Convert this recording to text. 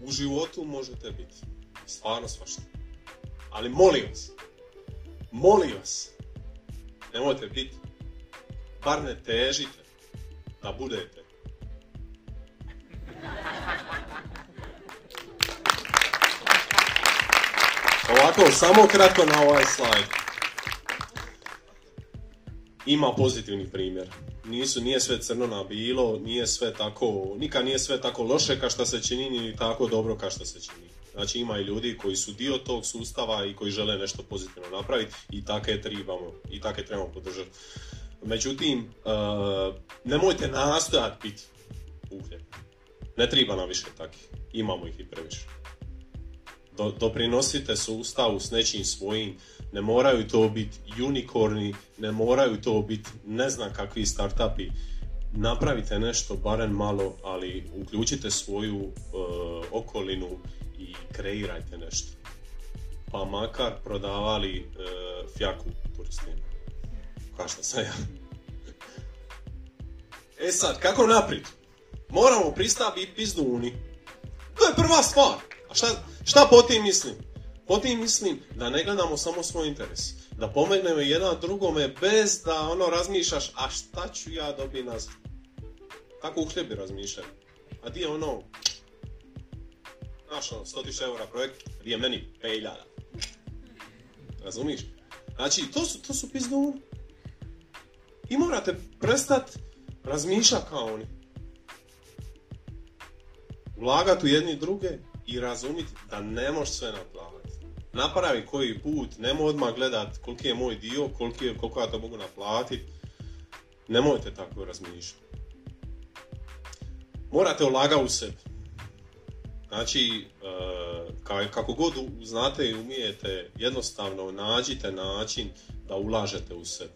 u životu možete biti. Stvarno svašta. Ali molim vas, molim vas, nemojte biti, bar ne težite da budete. Ovako, samo kratko na ovaj slajd. Ima pozitivnih primjera. Nisu, nije sve crno na bilo, nije sve tako, nikad nije sve tako loše kao što se čini, ni tako dobro kao što se čini. Znači ima i ljudi koji su dio tog sustava i koji žele nešto pozitivno napraviti i take trebamo, i take trebamo podržati. Međutim, uh, nemojte nastojati biti uhljeb. Ne treba nam više takih. Imamo ih i previše. Do, doprinosite sustavu s nečim svojim. Ne moraju to biti unikorni, ne moraju to biti ne znam kakvi startupi. Napravite nešto, barem malo, ali uključite svoju uh, okolinu i kreirajte nešto. Pa makar prodavali uh, fjaku turistima. Kao što sam ja. E sad, kako naprijed? Moramo pristavi biti pizduni. To je prva stvar. A šta, šta po tim mislim? Po tim mislim da ne gledamo samo svoj interes. Da pomognemo jedan drugome bez da ono razmišljaš, a šta ću ja dobiti nazad? Tako uhljebi razmišljaju. A di je ono, znaš ono, 100.000 eura projekt, gdje je meni 5.000. Razumiš? Znači, to su, to su pizduni. I morate prestati razmišljati kao oni. Ulagati u jedni druge i razumjeti da ne možeš sve naplatiti. Napravi koji put, nemoj odmah gledat koliki je moj dio, koliki je, koliko ja to mogu naplatiti. Nemojte tako razmišljati. Morate ulagati u sebe. Znači, kako god znate i umijete, jednostavno nađite način da ulažete u sebe.